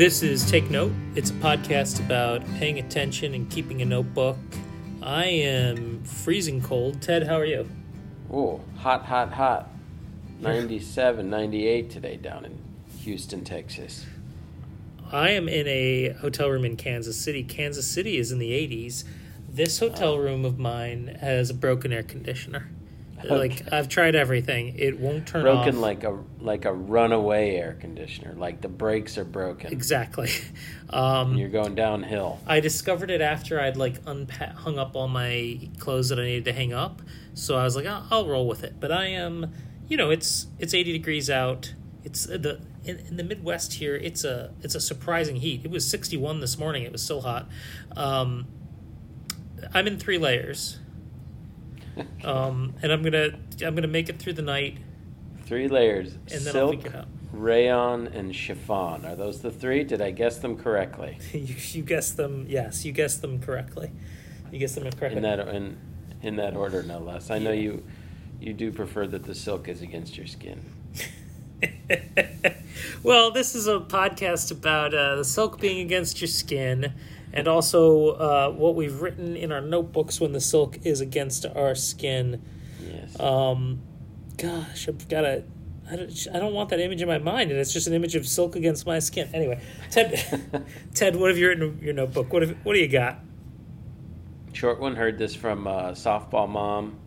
This is Take Note. It's a podcast about paying attention and keeping a notebook. I am freezing cold. Ted, how are you? Oh, hot, hot, hot. 97, 98 today down in Houston, Texas. I am in a hotel room in Kansas City. Kansas City is in the 80s. This hotel oh. room of mine has a broken air conditioner. Like I've tried everything, it won't turn Broken off. like a like a runaway air conditioner. Like the brakes are broken. exactly. Um, you're going downhill. I discovered it after I'd like unpa- hung up all my clothes that I needed to hang up. So I was like, I'll, I'll roll with it. But I am, you know, it's it's 80 degrees out. It's uh, the in, in the Midwest here. It's a it's a surprising heat. It was 61 this morning. It was still hot. Um, I'm in three layers, um, and I'm gonna I'm gonna make it through the night, Three layers. and then I'll Silk, it rayon, and chiffon. Are those the three? Did I guess them correctly? you, you guessed them. Yes, you guessed them correctly. You guessed them correctly. In that in in that order, no less. I know you you do prefer that the silk is against your skin. well, this is a podcast about uh, the silk being against your skin, and also uh, what we've written in our notebooks when the silk is against our skin. Yes. Um, gosh, I've got a. I don't, I don't want that image in my mind, and it's just an image of silk against my skin. Anyway, Ted, Ted, what have you written in your notebook? What have, what do you got? Short one heard this from uh, softball mom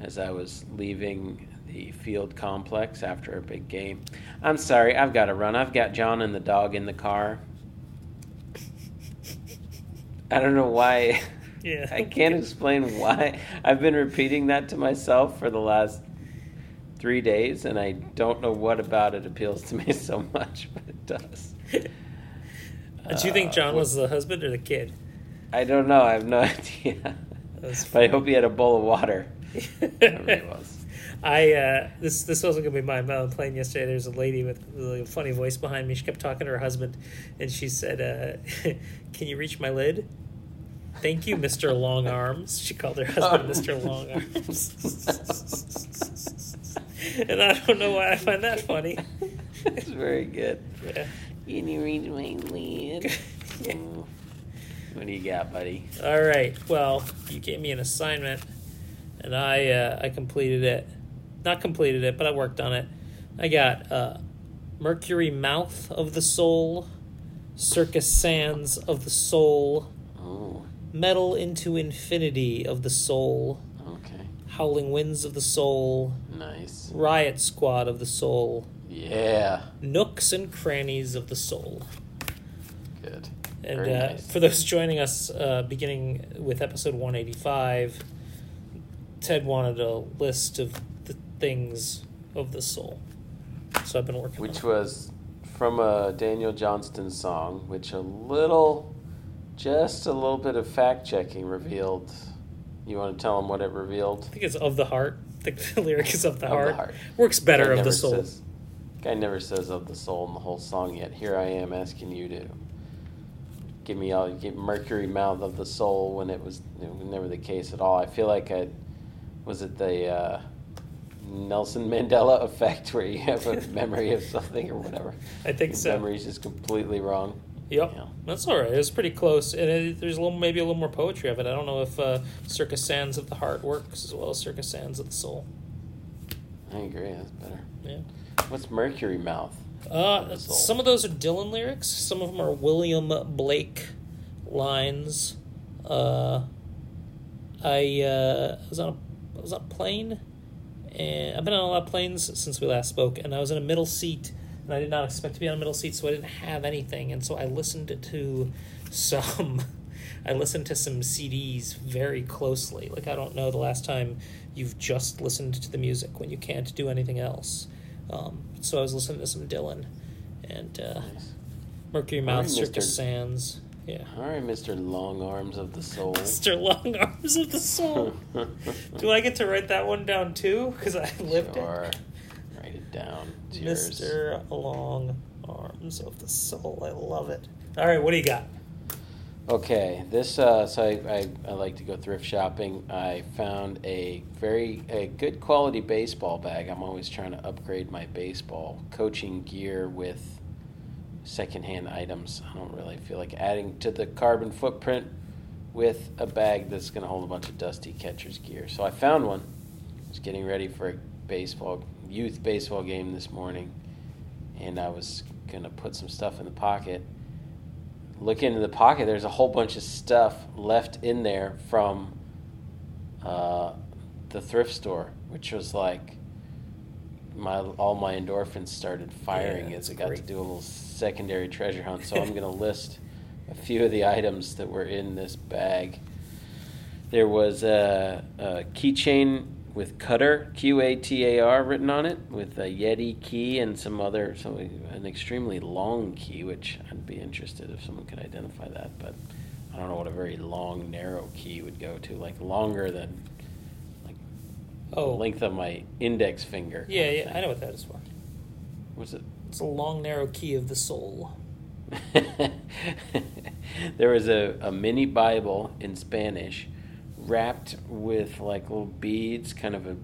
as I was leaving the field complex after a big game. I'm sorry, I've got to run. I've got John and the dog in the car. I don't know why. Yeah, I can't explain why. I've been repeating that to myself for the last three days, and I don't know what about it appeals to me so much, but it does. Do you think Uh, John was the husband or the kid? I don't know. I have no idea. But I hope he had a bowl of water. It was. I uh, this this wasn't gonna be mine, but on the plane yesterday, there's a lady with a funny voice behind me. She kept talking to her husband, and she said, uh, "Can you reach my lid?" Thank you, Mister Long Arms. She called her husband Mister Long Arms, and I don't know why I find that funny. it's very good. Yeah. Can you read my lid? Yeah. What do you got, buddy? All right. Well, you gave me an assignment, and I uh, I completed it. Not completed it, but I worked on it. I got uh, Mercury Mouth of the Soul, Circus Sands of the Soul, Oh, Metal into Infinity of the Soul, okay. Howling Winds of the Soul, Nice. Riot Squad of the Soul, Yeah. Nooks and Crannies of the Soul. Good. And Very uh, nice. for those joining us, uh, beginning with episode 185, Ted wanted a list of the things of the soul. So I've been working Which was from a Daniel Johnston song, which a little, just a little bit of fact checking revealed. You want to tell them what it revealed? I think it's of the heart. The lyric is of the, Of the heart. heart. Works better Guy of the soul. Says, guy never says of the soul in the whole song yet. Here I am asking you to give me all give Mercury mouth of the soul when it was, it was never the case at all. I feel like I was it the uh, Nelson Mandela effect where you have a memory of something or whatever. I think Your so. Memory's just completely wrong. Yep. Yeah. That's all right. It was pretty close. And it, there's a little, maybe a little more poetry of it. I don't know if uh, Circus Sands of the Heart works as well as Circus Sands of the Soul. I agree. That's better. Yeah. What's Mercury mouth? Uh, some of those are Dylan lyrics. Some of them are William Blake lines. Uh, I uh, was on a, I was on a plane, and I've been on a lot of planes since we last spoke. And I was in a middle seat, and I did not expect to be on a middle seat, so I didn't have anything. And so I listened to some. I listened to some CDs very closely. Like I don't know the last time you've just listened to the music when you can't do anything else. Um, so I was listening to some Dylan and uh, Nice. Mercury Mouth, right, Circus Mr. Sands. Yeah. All right, Mister Long Arms of the Soul. Mr. Long Arms of the Soul. Do I get to write that one down too? Because I lived Sure. it. Write it down. It's yours. Mr. Long Arms of the Soul. I love it. All right, what do you got? Okay, this uh, so I, I, I like to go thrift shopping. I found a very a good quality baseball bag. I'm always trying to upgrade my baseball coaching gear with secondhand items. I don't really feel like adding to the carbon footprint with a bag that's going to hold a bunch of dusty catcher's gear. So I found one. I was getting ready for a baseball youth baseball game this morning, and I was to put some stuff in the pocket. Look into the pocket. There's a whole bunch of stuff left in there from uh, the thrift store, which was like my all my endorphins started firing Yeah, as I got great. to do a little secondary treasure hunt. So I'm to list a few of the items that were in this bag. There was a, a keychain with Qatar Q A T A R written on it, with a Yeti key and some other some an extremely long key, which I'd be interested if someone could identify that, but I don't know what a very long narrow key would go to, like longer than like Oh, the length of my index finger. yeah, yeah. I know what that is for. What's it? It's a long, narrow key of the soul. there was a, a mini Bible in Spanish wrapped with like little beads, kind of a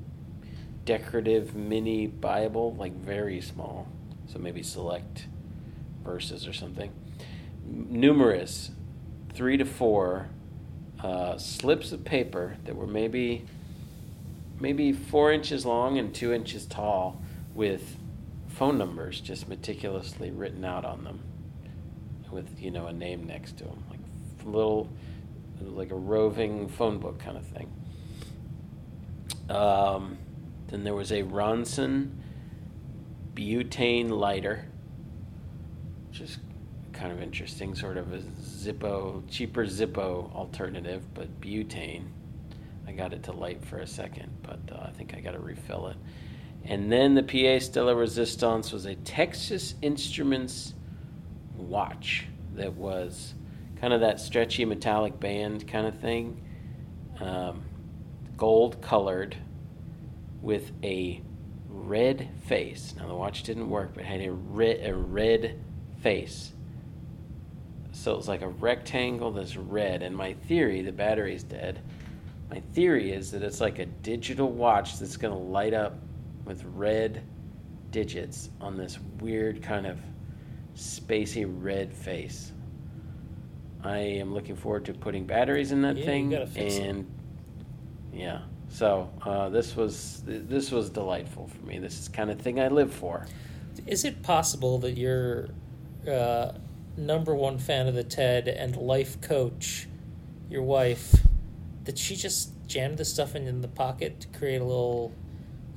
decorative mini Bible, like very small. So maybe select verses or something. Numerous, three to four uh, slips of paper that were maybe maybe four inches long and two inches tall with phone numbers just meticulously written out on them with you know a name next to them like little like a roving phone book kind of thing um, then there was a ronson butane lighter which is kind of interesting sort of a zippo cheaper zippo alternative but butane I got it to light for a second, but uh, I think I got to refill it. And then the PA Stella Resistance was a Texas Instruments watch that was kind of that stretchy metallic band kind of thing, um, gold colored with a red face. Now the watch didn't work, but it had a red, a red face. So it was like a rectangle that's red. And my theory, the battery's dead. My theory is that it's like a digital watch that's going to light up with red digits on this weird kind of spacey red face. I am looking forward to putting batteries in that Yeah, you thing, gotta fix it. and yeah. So uh, this was this was delightful for me. This is the kind of thing I live for. Is it possible that your uh, number one fan of the TED and life coach, your wife, that she just jammed this stuff in the pocket to create a little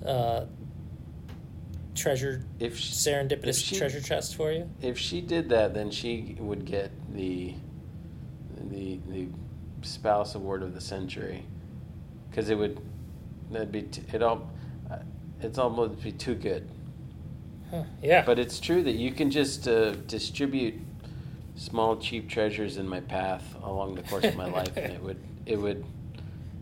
uh, treasure, If serendipitous if she- treasure chest for you? if she did that, then she would get the the the spouse award of the century, because it would that'd be t- it all uh, it's almost be too good. Huh. Yeah. But it's true that you can just uh, distribute small cheap treasures in my path along the course of my life, and it would it would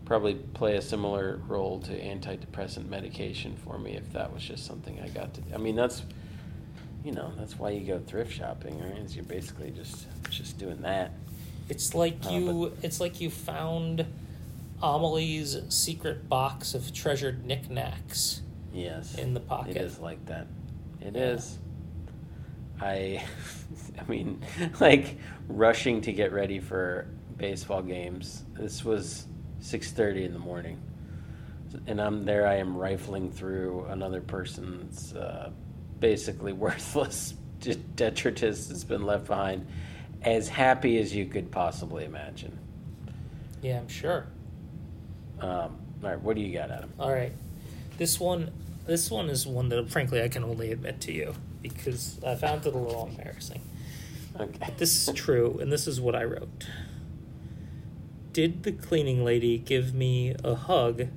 probably play a similar role to antidepressant medication for me if that was just something I got to. I mean, that's you know that's why you go thrift shopping, right? Is you're basically just just doing that. It's like Uh, you. It's like you found Amelie's secret box of treasured knickknacks Yes, in the pocket. It is like that. It is. Yeah. I, I mean, like rushing to get ready for baseball games. This was six thirty in the morning, and I'm there. I am rifling through another person's uh, basically worthless detritus that's been left behind, as happy as you could possibly imagine. Yeah, I'm sure. Um, all right, what do you got, Adam? All right, this one. This one is one that, frankly, I can only admit to you because I found it a little embarrassing. Okay. This is true, and this is what I wrote. Did the cleaning lady give me a hug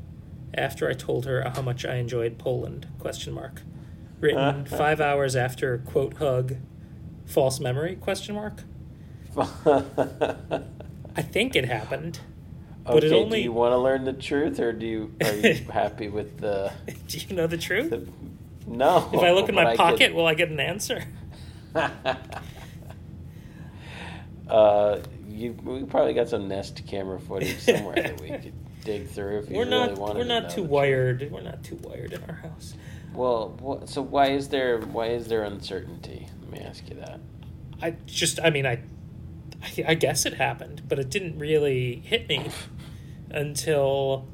after I told her how much I enjoyed Poland? Question mark. Written five hours after quote hug, false memory? Question mark. I think it happened. But okay, it only- do you want to learn the truth, or do you are you happy with the? Do you know the truth? the no. if I look in but my pocket, could- will I get an answer? uh, you we probably got some Nest camera footage somewhere that we could dig through if you We're really not. wanted. We're not too the truth. wired. We're not too wired in our house. Well, so why is there why is there uncertainty? Let me ask you that. I just, I mean, I, I, I guess it happened, but it didn't really hit me until,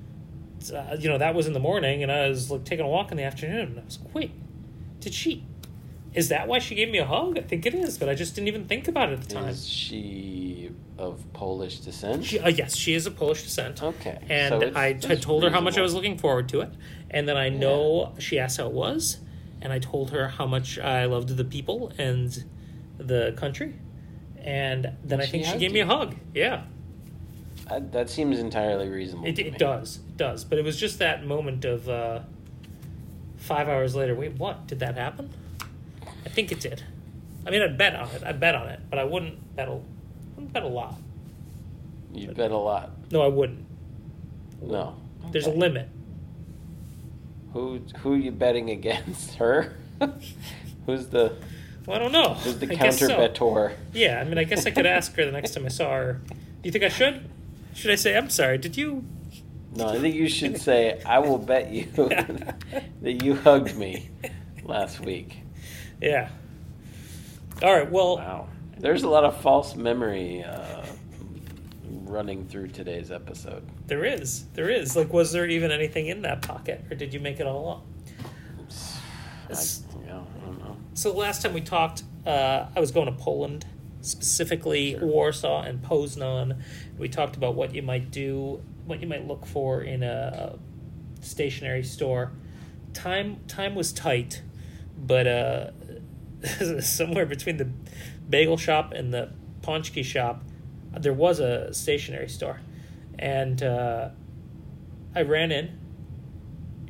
uh, you know, that was in the morning, and I was like taking a walk in the afternoon, and I was like, wait, did she? Is that why she gave me a hug? I think it is, but I just didn't even think about it at the time. Is she of Polish descent? She, uh, yes, she is of Polish descent. okay. And so I had told her how much I was looking forward to it. And then I know she asked how it was. And I told her how much I loved the people and the country. And then And I she think she hugged gave me a hug. Yeah, I, that seems entirely reasonable. it, to it me. does. It does. But it was just that moment of uh, five hours later. Wait, what? Did that happen? I think it did. I mean, I'd bet on it. I'd bet on it. But I wouldn't bet a, wouldn't bet a lot. You bet a lot. No, I wouldn't. No. There's a limit. Who who are you betting against? Her? Who's the Well, I don't know. who's the I so. counter bettor? Yeah, I mean, I guess I could ask her the next time I saw her. Do you think I should? Should I say, I'm sorry, did you? No, I think you should say, "I will bet you that you hugged me last week." Yeah. All right, well, Wow, there's a lot of false memory uh, running through today's episode. there is. There is. Like, was there even anything in that pocket, or did you make it all up? I, I don't know. So, the last time we talked, uh, I was going to Poland, specifically Sure. Warsaw and Poznan. We talked about what you might do, what you might look for in a stationery store. Time time was tight, but uh, somewhere between the bagel shop and the paczki shop, there was a stationery store, and uh, I ran in,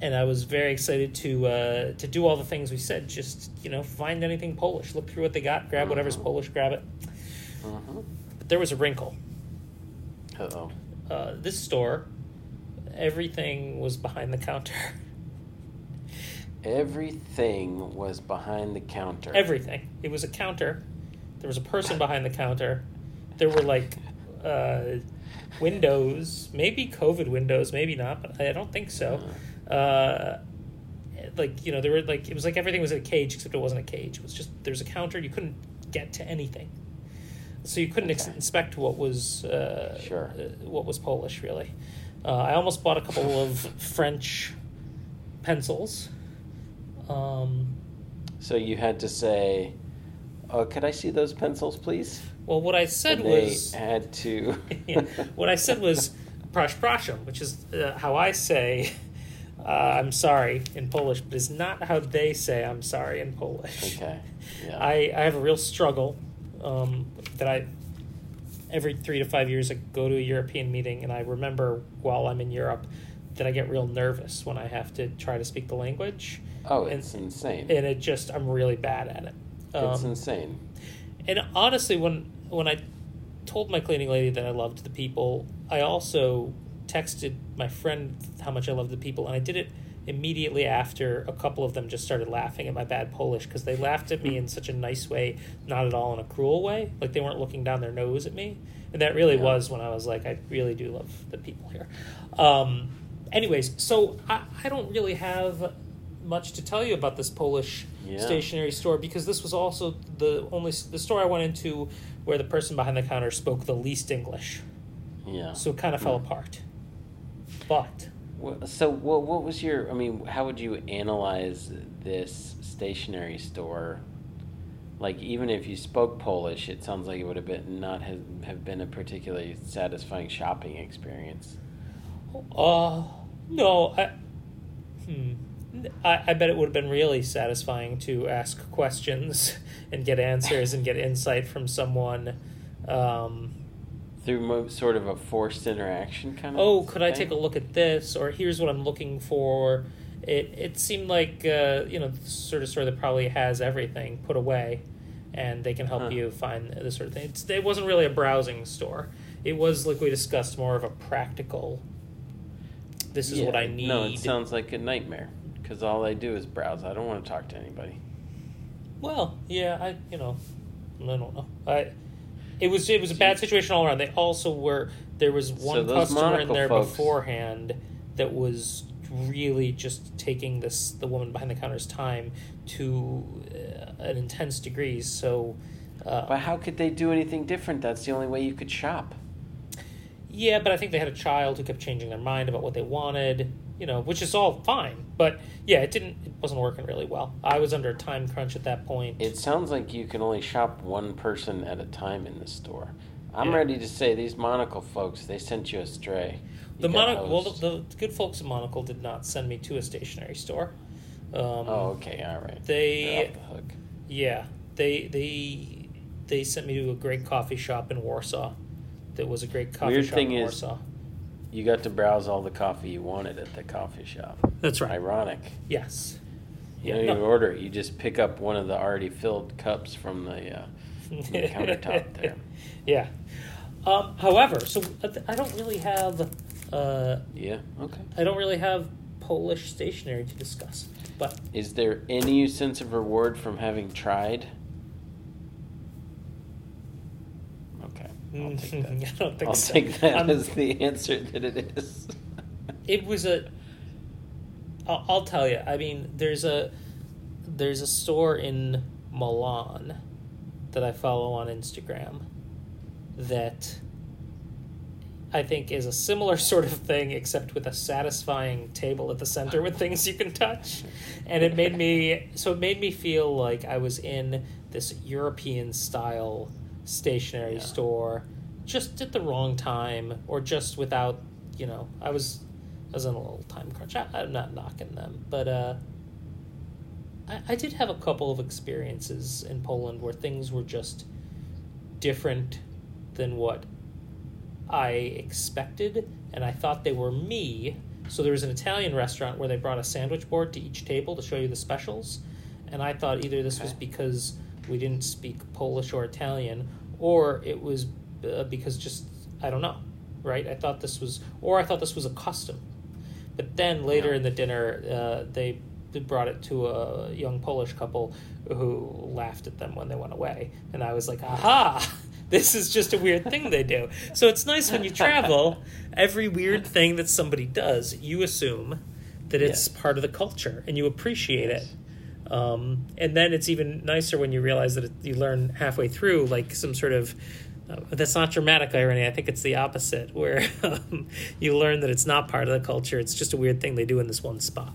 and I was very excited to uh, to do all the things we said. Just you know, find anything Polish, look through what they got, grab whatever's Mhm. Polish, grab it. Uh-huh. But there was a wrinkle. Uh-oh. Uh, this store, everything was behind the counter. Everything was behind the counter. everything. It was a counter. There was a person behind the counter. There were like uh, windows, maybe COVID windows, maybe not, but I don't think so. Uh, like you know, there were like it was like everything was in a cage except it wasn't a cage. It was just there's a counter. You couldn't get to anything, so you couldn't ex- inspect what was uh, Sure. uh, what was Polish really. Uh, I almost bought a couple of French pencils. Um, So you had to say, "Oh, could I see those pencils, please?" well, what I said was had to. Yeah. What I said was prash prasham, which is uh, how I say uh, I'm sorry in Polish, but it's not how they say I'm sorry in Polish. okay. Yeah. I, I have a real struggle um, that I every three to five years I go to a European meeting and I remember while I'm in Europe that I get real nervous when I have to try to speak the language oh, and- it's insane. and it just I'm really bad at it. it's Um, insane. and honestly, when when I told my cleaning lady that I loved the people, I also texted my friend how much I love the people, and I did it immediately after a couple of them just started laughing at my bad Polish because they laughed at me in such a nice way, not at all in a cruel way. Like they weren't looking down their nose at me, and that really Yeah. was when I was like, I really do love the people here. Um, anyways, so I, I don't really have much to tell you about this Polish Yeah. stationery store because this was also the only the store I went into where the person behind the counter spoke the least English, Yeah. so it kind of fell apart. But So what what was your? I mean, how would you analyze this stationery store? Like even if you spoke Polish, it sounds like it would have been not have, have been a particularly satisfying shopping experience. uh no, I hmm. I, I bet it would have been really satisfying to ask questions and get answers and get insight from someone. Um, Through mo- sort of a forced interaction kind of. oh, could I take a look at this? Or here's what I'm looking for. It it seemed like uh, you know the sort of store that probably has everything put away, and they can help Huh. you find this sort of thing. It's, it wasn't really a browsing store. It was like we discussed more of a practical. This is what I need. No, it sounds like a nightmare because all I do is browse. I don't want to talk to anybody. Well, yeah, I you know, I don't know. I it was it was a bad situation all around. They also were there was one those customer in there folks- beforehand that was really just taking this the woman behind the counter's time to uh, an intense degree. So Uh, But how could they do anything different? That's the only way you could shop. Yeah, but I think they had a child who kept changing their mind about what they wanted, you know, which is all fine. But yeah, it didn't it wasn't working really well. I was under a time crunch at that point. It sounds like you can only shop one person at a time in the store. I'm Yeah. ready to say these Monocle folks, they sent you astray. You the monocle well the, the good folks at Monocle did not send me to a stationery store. Um, Oh, okay, all right. They- the. Yeah, they they they sent me to a great coffee shop in Warsaw. That was a great coffee Weird shop in is- Warsaw. You got to browse all the coffee you wanted at the coffee shop. That's right. Ironic. Yes. You Yeah, don't no. even order it. You just pick up one of the already filled cups from the, uh, from the countertop there. Yeah. Um, however, so I don't really have uh, Yeah, okay. I don't really have Polish stationery to discuss, but Is there any sense of reward from having tried? Okay, I'll take that. I don't think I'll so. take that Um, as the answer that it is. it was a. I'll, I'll tell you. I mean, there's a there's a store in Milan that I follow on Instagram that I think is a similar sort of thing, except with a satisfying table at the center with things you can touch. And it made me so it made me feel like I was in this European style stationery Yeah. store just at the wrong time or just without you know I was I was in a little time crunch. I, I'm not knocking them, but uh, I, I did have a couple of experiences in Poland where things were just different than what I expected, and I thought they were me. So there was an Italian restaurant where they brought a sandwich board to each table to show you the specials, and I thought either this was because we didn't speak Polish or Italian, or it was uh, because just I don't know, right? I thought this was, or I thought this was a custom. But then later Yeah. in the dinner, uh, they brought it to a young Polish couple who laughed at them when they went away, and I was like, "Aha! This is just a weird thing they do." So it's nice when you travel. Every weird thing that somebody does, you assume that it's part of the culture, and you appreciate Yes. it. Um, and then it's even nicer when you realize that it, you learn halfway through, like some sort of. Uh, that's not dramatic irony. I think it's the opposite, where um, you learn that it's not part of the culture. It's just a weird thing they do in this one spot.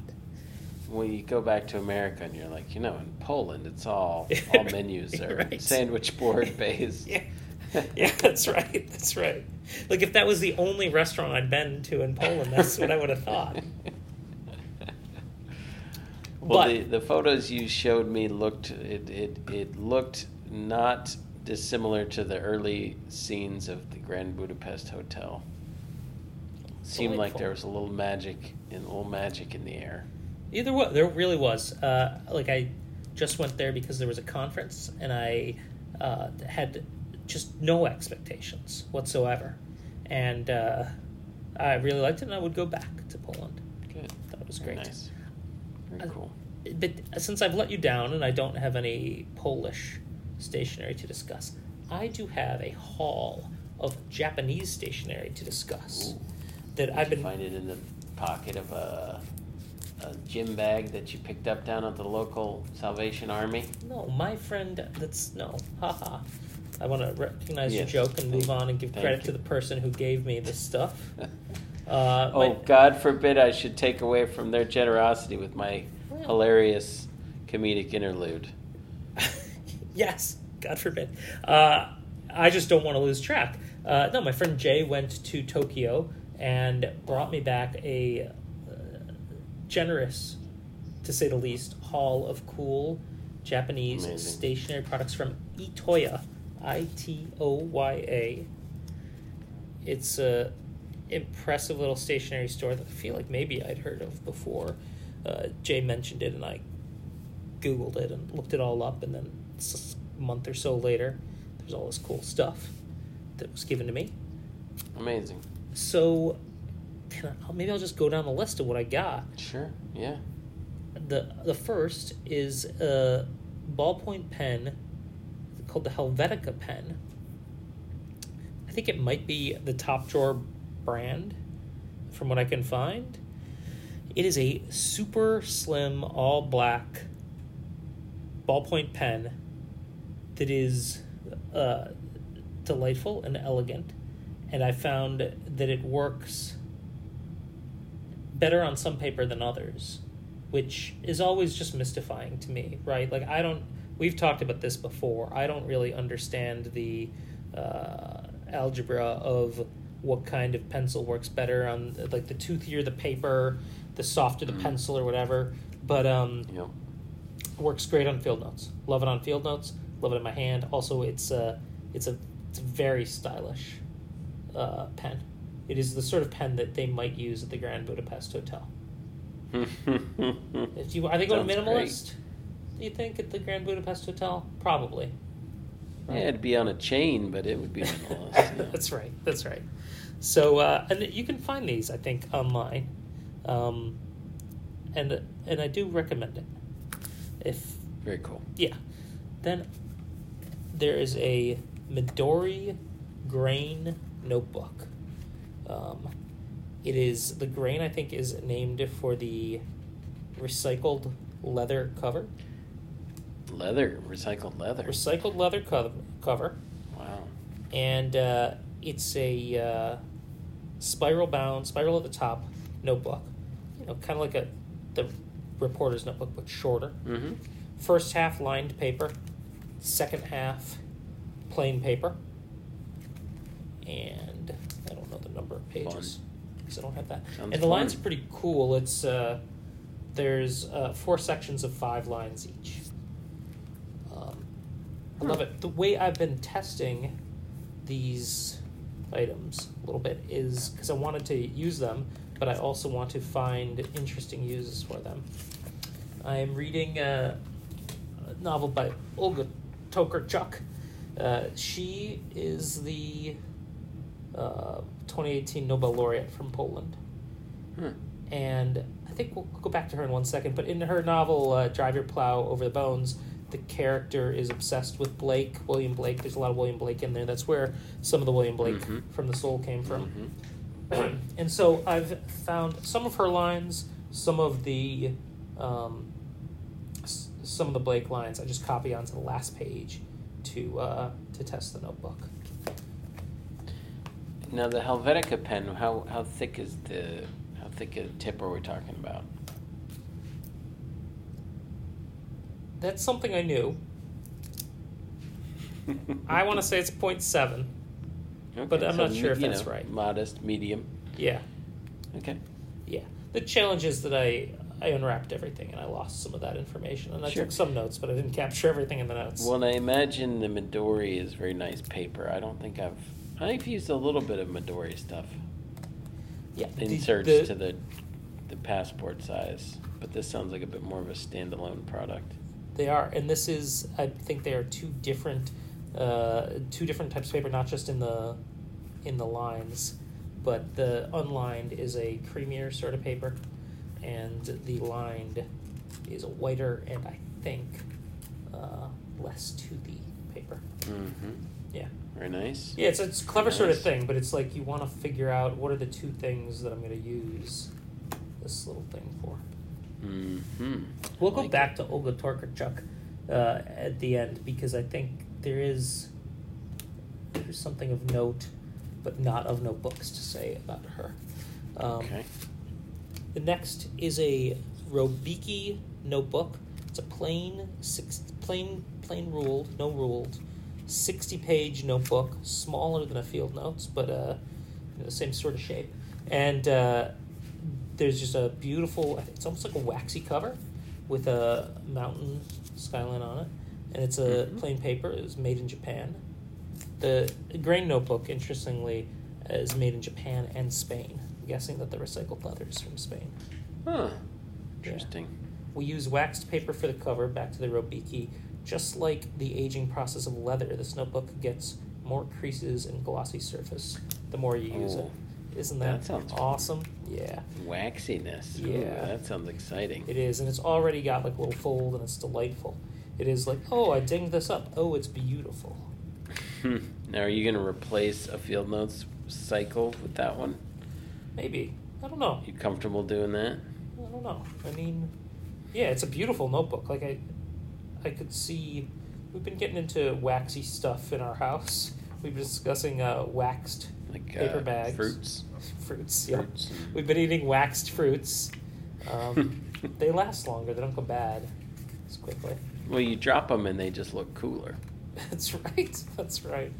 When you go back to America and you're like, you know, in Poland, it's all all menus are Right. sandwich board based. Yeah. Yeah, that's right. That's right. Like if that was the only restaurant I'd been to in Poland, that's what I would have thought. Well, But- the, the photos you showed me looked it, it it looked not dissimilar to the early scenes of the Grand Budapest Hotel. Seemed like there was a little magic in a little magic in the air. Either way, there really was. Uh, like I just went there because there was a conference, and I uh, had just no expectations whatsoever, and uh, I really liked it, and I would go back to Poland. Good. It was Very great. nice. Very Uh. But since I've let you down and I don't have any Polish stationery to discuss, I do have a haul of Japanese stationery to discuss. Ooh. That Did I've been find it in the pocket of a, a gym bag that you picked up down at the local Salvation Army. no, my friend. That's no, haha. I want to recognize Yes. your joke and move on and give thank credit you. to the person who gave me this stuff. Uh, oh, my- God forbid I should take away from their generosity with my hilarious comedic interlude. yes, God forbid. Uh, I just don't want to lose track. Uh, no, my friend Jay went to Tokyo and brought me back a uh, generous, to say the least, haul of cool Japanese Amazing. stationery products from Itoya, I T O Y A. It's a impressive little stationery store that I feel like maybe I'd heard of before. Uh, Jay mentioned it, and I Googled it and looked it all up, and then a month or so later, there's all this cool stuff that was given to me. Amazing. So, can I, maybe I'll just go down the list of what I got. Sure. Yeah. the The first is a ballpoint pen called the Helvetica pen. I think it might be the top drawer brand, from what I can find. It is a super slim, all black ballpoint pen that is uh, delightful and elegant, and I found that it works better on some paper than others, which is always just mystifying to me, right? Like I don't. We've talked about this before. I don't really understand the uh, algebra of what kind of pencil works better on like the toothier the paper, the softer the Mm. pencil or whatever. But um, Yep. works great on field notes. Love it on field notes. Love it in my hand. Also, it's a it's a it's a very stylish uh, pen. It is the sort of pen that they might use at the Grand Budapest Hotel. If you, are they going minimalist? Do you think at the Grand Budapest Hotel? Probably. Yeah, it'd be on a chain, but it would be minimalist. yeah. That's right. That's right. So, uh, and you can find these, I think, online, um, and and I do recommend it. If Very cool. yeah, then there is a Midori grain notebook. Um, it is the grain I think is named for the recycled leather cover. Leather, recycled leather. Recycled leather cover cover. Wow. and uh, it's a uh, spiral bound, spiral at the top notebook. You know, kind of like a the reporter's notebook, but shorter. Mm-hmm. First half lined paper, second half plain paper, and I don't know the number of pages because I don't have that. Sounds and the lines are pretty cool. It's uh, there's uh, four sections of five lines each. I love it. The way I've been testing these items a little bit is because I wanted to use them, but I also want to find interesting uses for them. I am reading uh, a novel by Olga Tokarczuk. Uh, she is the uh, 2018 Nobel laureate from Poland Hmm. and I think we'll go back to her in one second. But in her novel uh, "Drive Your Plow Over the Bones," the character is obsessed with Blake, William Blake. There's a lot of William Blake in there. That's where some of the William Blake Mhm. from the Soul came from. Mhm. and so I've found some of her lines, some of the, um, s- some of the Blake lines. I just copy onto the last page to uh, to test the notebook. Now the Helvetica pen, how how thick is the how thick a tip are we talking about? That's something I knew. I want to say it's 0.7. but I'm not sure if that's know, right. Modest, medium. Yeah. Okay. Yeah. The challenge is that I I unwrapped everything and I lost some of that information. And I Sure. took some notes, but I didn't capture everything in the notes. Well, I imagine the Midori is very nice paper. I don't think I've I've used a little bit of Midori stuff. yeah. the- Inserts the- to the the passport size, but this sounds like a bit more of a standalone product. They are, and this is I think they are two different uh, two different types of paper, not just in the in the lines, but the unlined is a creamier sort of paper, and the lined is a whiter and I think uh, less toothy paper. Mm-hmm. Yeah. Very nice. Yeah, it's it's a clever sort of thing, but it's like you want to figure out what are the two things that I'm going to use this little thing for. Mm-hmm. We'll go Like back to Olga Tokarczuk uh, at the end because I think there is there's something of note, but not of notebooks to say about her. Um, Okay. The next is a Ro-Biki notebook. It's a plain six plain plain ruled, no ruled, sixty page notebook, smaller than a field notes, but uh, the same sort of shape. And uh, there's just a beautiful. It's almost like a waxy cover with a mountain skyline on it, and it's a Mhm. plain paper. It was made in Japan. The grain notebook, interestingly, is made in Japan and Spain. I'm guessing that the recycled leather is from Spain. Huh. Interesting. We use waxed paper for the cover, back to the Ro-Biki. Just like the aging process of leather, this notebook gets more creases and glossy surface the more you use Oh, it. Isn't that, that sounds awesome? Yeah, Waxiness. Ooh, Yeah. that sounds exciting. it is. And it's already got like a little fold and it's delightful. It is like, oh, I dinged this up. Oh, it's beautiful. Hmm. now, are you going to replace a field notes cycle with that one? Maybe. I don't know. You comfortable doing that? I don't know. I mean, yeah, it's a beautiful notebook. Like I, I could see we've been getting into waxy stuff in our house. We've been discussing uh, waxed Like paper uh, bags. fruits. fruits. Yeah. Fruits We've been eating waxed fruits. Um, they last longer. They don't go bad as quickly. Well, you drop them and they just look cooler. That's right. That's right.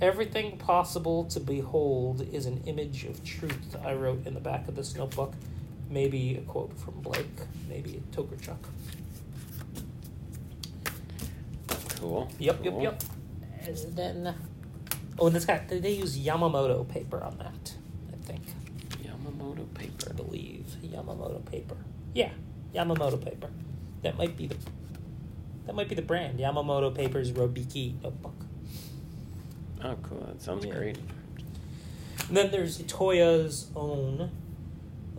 Everything possible to behold is an image of truth. I wrote in the back of this notebook. Maybe a quote from Blake. Maybe a Tokarczuk. Cool. Yep, cool. yep, yep. And then, oh, and this guy they they use Yamamoto paper on that. I think. Yamamoto paper, I believe Yamamoto paper. Yeah, Yamamoto paper. That might be the that might be the brand. Yamamoto Paper's Ro-Biki notebook. Oh, cool. That sounds Yeah. great. And then there's Itoya's own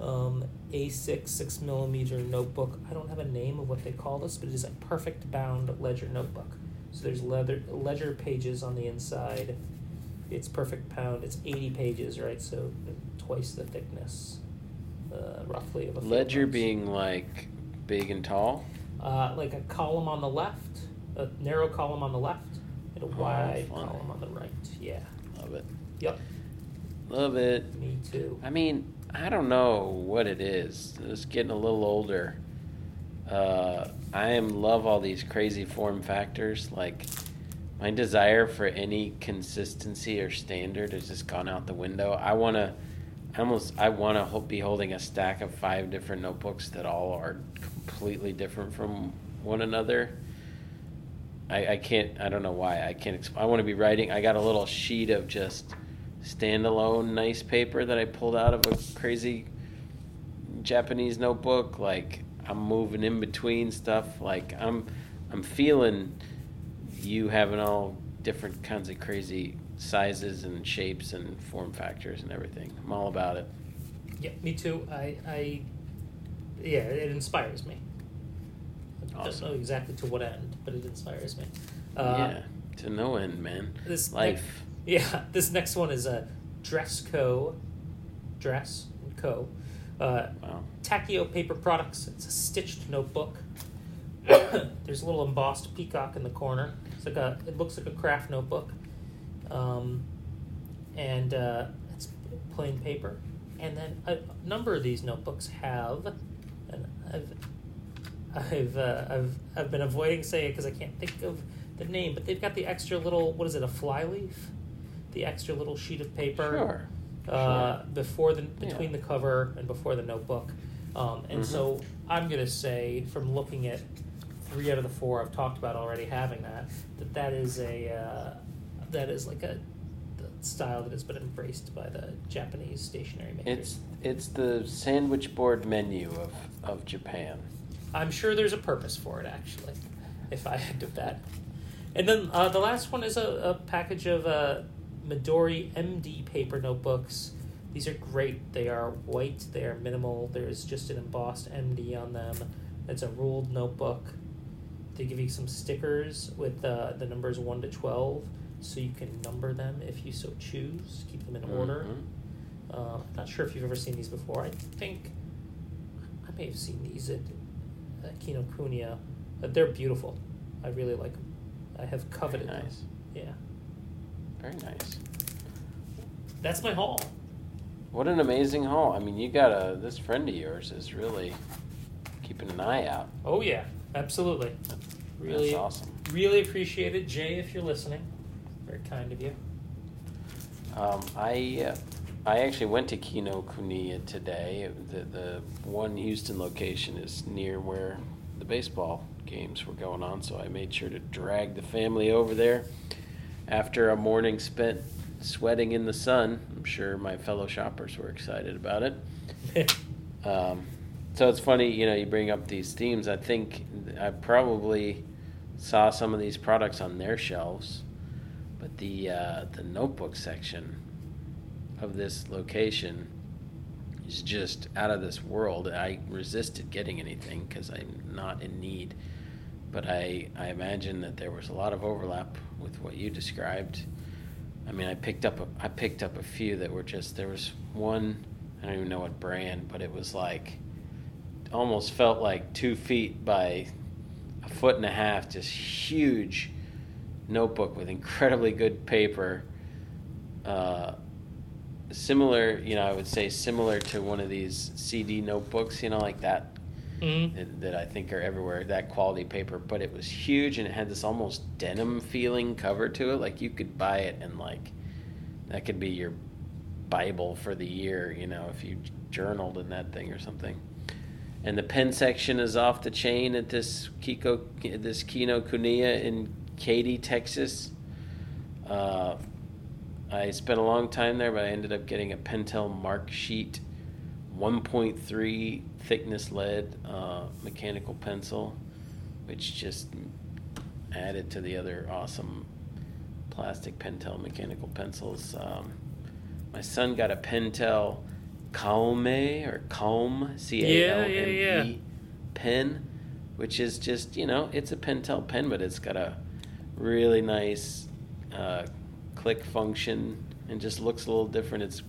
um, A6 six millimeter notebook. I don't have a name of what they call this, but it is a perfect bound ledger notebook. So there's leather ledger pages on the inside. It's perfect pound. It's 80 pages, right? So twice the thickness, uh, roughly of a Ledger being like big and tall. uh, like a column on the left, a narrow column on the left, and a wide fun. column on the right. Yeah. Love it. Yep. Love it. Me too. I mean, I don't know what it is. It's getting a little older. Uh, I am love all these crazy form factors. Like my desire for any consistency or standard has just gone out the window. I want to, I almost, I want to be holding a stack of five different notebooks that all are completely different from one another. I, I can't. I don't know why. I can't. Exp- I want to be writing. I got a little sheet of just standalone nice paper that I pulled out of a crazy Japanese notebook. Like I'm moving in between stuff. Like I'm, I'm feeling you having all different kinds of crazy sizes and shapes and form factors and everything. I'm all about it. Yeah, me too. I, I, yeah, it inspires me. I don't Awesome. know exactly to what end, but it inspires me. Uh, yeah, to no end, man. This Life. Yeah, this next one is a Dress Co. Dress Co. Uh, Wow. Takio Paper Products. It's a stitched notebook. There's a little embossed peacock in the corner. It's like a. It looks like a craft notebook, um, and uh, it's plain paper. And then a number of these notebooks have, and I've, I've, uh, I've, I've been avoiding saying it because I can't think of the name, but they've got the extra little. What is it? A fly leaf, The extra little sheet of paper Sure. uh, Sure. before the between Yeah. the cover and before the notebook. Um, and Mhm. so I'm gonna say, from looking at three out of the four I've talked about already having that, that that is a uh, that is like a the style that has been embraced by the Japanese stationery makers. It's it's the sandwich board menu of, of Japan. I'm sure there's a purpose for it, actually, if I had to bet. And then uh, the last one is a, a package of uh, Midori MD paper notebooks. These are great. They are white, they are minimal. There's just an embossed MD on them. It's a ruled notebook. They give you some stickers with uh, the numbers 1 to 12 so you can number them if you so choose, keep them in order. Mhm. Uh, I'm not sure if you've ever seen these before. I think I may have seen these at, at Kinokuniya. But they're beautiful. I really like them. I have Very coveted nice. them. Yeah. Very nice. That's my haul. What an amazing haul. I mean, you got a this friend of yours is really keeping an eye out. Oh yeah, absolutely. Really, That's awesome. really appreciate it, Jay. If you're listening, very kind of you. Um, I uh, I actually went to Kinokuniya today. The the one Houston location is near where the baseball games were going on, so I made sure to drag the family over there. After a morning spent sweating in the sun, I'm sure my fellow shoppers were excited about it. Um, so it's funny, you know, you bring up these themes. I think I probably saw some of these products on their shelves, but the uh, the notebook section of this location is just out of this world. I resisted getting anything because I'm not in need, but I I imagine that there was a lot of overlap with what you described. I mean, I picked up a, I picked up a few that were just there was one I don't even know what brand, but it was like almost felt like two feet by a foot and a half, just huge notebook with incredibly good paper. Uh, similar, you know, I would say similar to one of these CD notebooks, you know, like that Mhm. that, that I think are everywhere. That quality paper, but it was huge and it had this almost denim feeling cover to it. Like you could buy it and like that could be your Bible for the year, you know, if you journaled in that thing or something. And the pen section is off the chain at this Kiko, this Kinokuniya in Katy, Texas. Uh, I spent a long time there, but I ended up getting a Pentel Mark Sheet 1.3 thickness lead uh, mechanical pencil, which just added to the other awesome plastic Pentel mechanical pencils. Um, my son got a Pentel Calme or Calm, C A L M Yeah, yeah, E yeah. pen, which is just, you know, it's a Pentel pen, but it's got a really nice uh, click function and just looks a little different. It's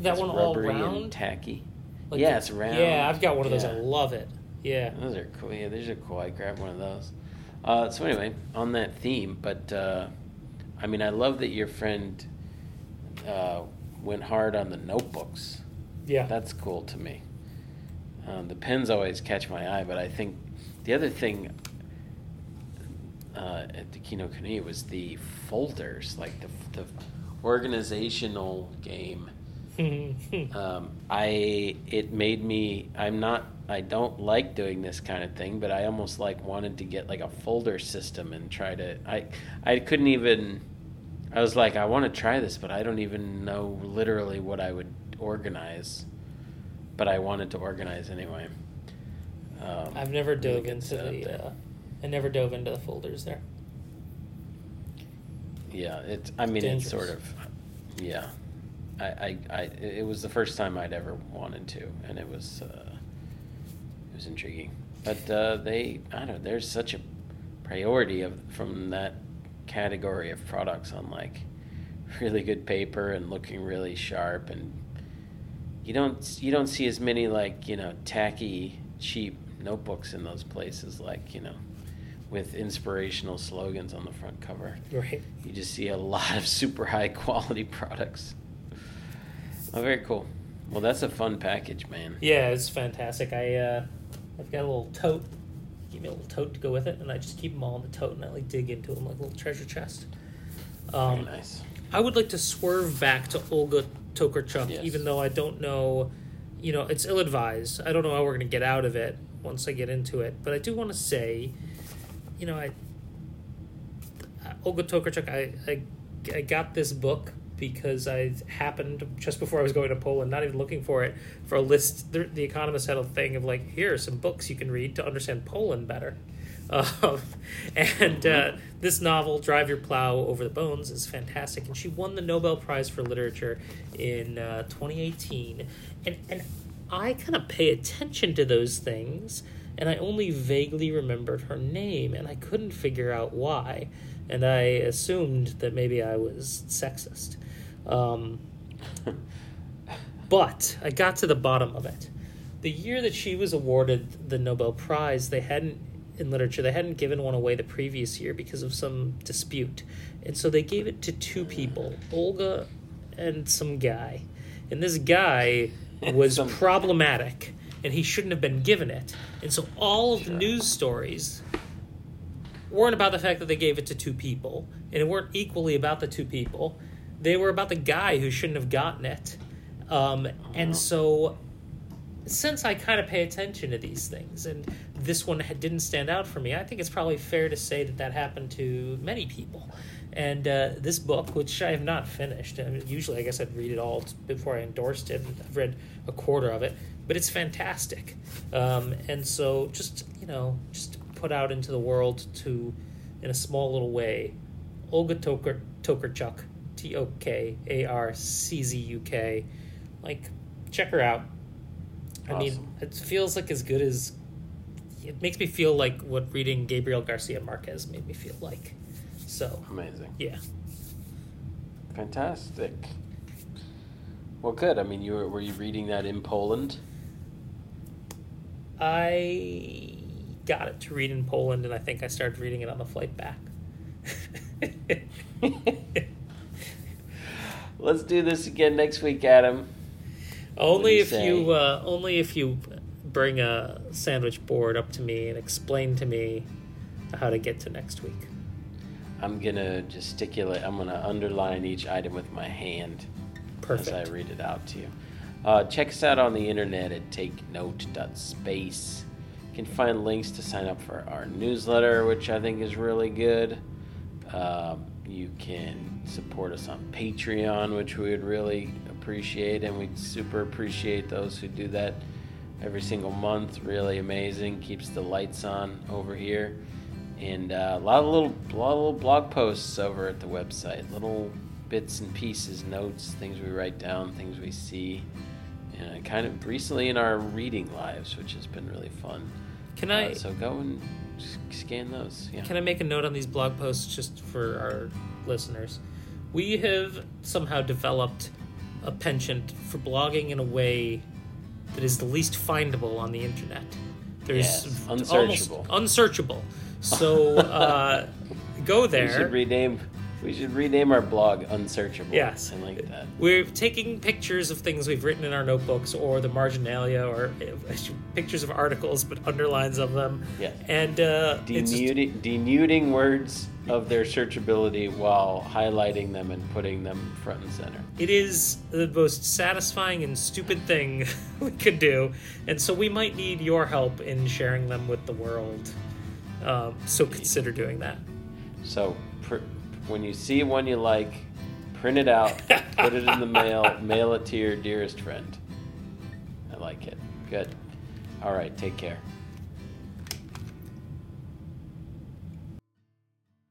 That it's one all rubbery round. and tacky. Like yeah, the- it's round. Yeah, I've got one of those. I love it. Yeah. Those are cool. Yeah, these are cool. I grabbed one of those. Uh, so anyway, on that theme, but uh, I mean, I love that your friend uh, went hard on the notebooks. Yeah. That's cool to me. Um, the pens always catch my eye, but I think the other thing uh, at the Kino Kuni was the folders, like the, the organizational game. Um, I it made me. I'm not. I don't like doing this kind of thing, but I almost like wanted to get like a folder system and try to. I I couldn't even. I was like, I want to try this, but I don't even know literally what I would organize. But I wanted to organize anyway. Um, I've never really dove into the. Uh, I never dove into the folders there. Yeah, it's. I mean, it's sort of. Yeah, I, I, I. It was the first time I'd ever wanted to, and it was. Uh, it was intriguing, but uh, they. I don't. know, There's such a priority of from that category of products on like really good paper and looking really sharp and you don't you don't see as many like you know tacky cheap notebooks in those places like you know with inspirational slogans on the front cover Right. you just see a lot of super high quality products. Oh, very cool. Well, that's a fun package, man. Yeah, it's fantastic. I uh, I've got a little tote. Give me a little tote to go with it, and I just keep them all in the tote, and I like dig into them like a little treasure chest. Um, very nice. I would like to swerve back to Olga Tokarczuk, Yes. even though I don't know, you know, it's ill advised. I don't know how we're going to get out of it once I get into it. But I do want to say, you know, I Olga Tokarczuk, I, I, I got this book because I happened just before I was going to Poland, not even looking for it, for a list. The, the Economist had a thing of like, here are some books you can read to understand Poland better. Um, and uh, this novel, Drive Your Plow Over the Bones, is fantastic. And she won the Nobel Prize for Literature in uh, 2018. And, and I kind of pay attention to those things, and I only vaguely remembered her name, and I couldn't figure out why. And I assumed that maybe I was sexist. Um, but I got to the bottom of it. The year that she was awarded the Nobel Prize, they hadn't in literature they hadn't given one away the previous year because of some dispute, and so they gave it to two people, Olga and some guy, and this guy was Some- problematic, and he shouldn't have been given it, and so all of the news stories weren't about the fact that they gave it to two people, and it weren't equally about the two people. They were about the guy who shouldn't have gotten it. Um, and so, since I kind of pay attention to these things, and this one didn't stand out for me, I think it's probably fair to say that that happened to many people. And uh, this book, which I have not finished, mean, usually I guess I'd read it all before I endorsed it. I've read a quarter of it, but it's fantastic. Um, and so, just you know, just put out into the world to, in a small little way, Olga Toker Tokarczuk, T O K A R C Z U K. Like, check her out. I mean, it feels like as good as. It makes me feel like what reading Gabriel Garcia Marquez made me feel like. So, Amazing. yeah. Fantastic. Well, good. I mean, you were, were you reading that in Poland? I got it to read in Poland, and I think I started reading it on the flight back. Let's do this again next week, Adam. Only you if say? you uh, only if you bring a sandwich board up to me and explain to me how to get to next week. I'm gonna gesticulate. I'm gonna underline each item with my hand Perfect. as I read it out to you. Uh, check us out on the internet at takenote.space. You can find links to sign up for our newsletter, which I think is really good. Um, you can support us on Patreon, which we would really appreciate, and we'd super appreciate those who do that every single month. Really amazing, keeps the lights on over here, and uh, a lot of little, lot of little blog posts over at the website. Little bits and pieces, notes, things we write down, things we see, and kind of recently in our reading lives, which has been really fun. Can Uh, I so go and scan those. Yeah. can I make a note on these blog posts just for our listeners? We have somehow developed a penchant for blogging in a way that is the least findable on the internet. There's Yes, almost unsearchable. unsearchable. So uh, go We there. should rename. We should rename our blog "Unsearchable." Yes. I like that. We're taking pictures of things we've written in our notebooks or the marginalia or uh, pictures of articles but underlines of them. Yeah. And uh, Denuding, denuding words of their searchability while highlighting them and putting them front and center. it is the most satisfying and stupid thing we could do. And so we might need your help in sharing them with the world. Um, so consider doing that. So when you see one you like, print it out, put it in the mail, mail it to your dearest friend. I like it. Good. All right. Take care.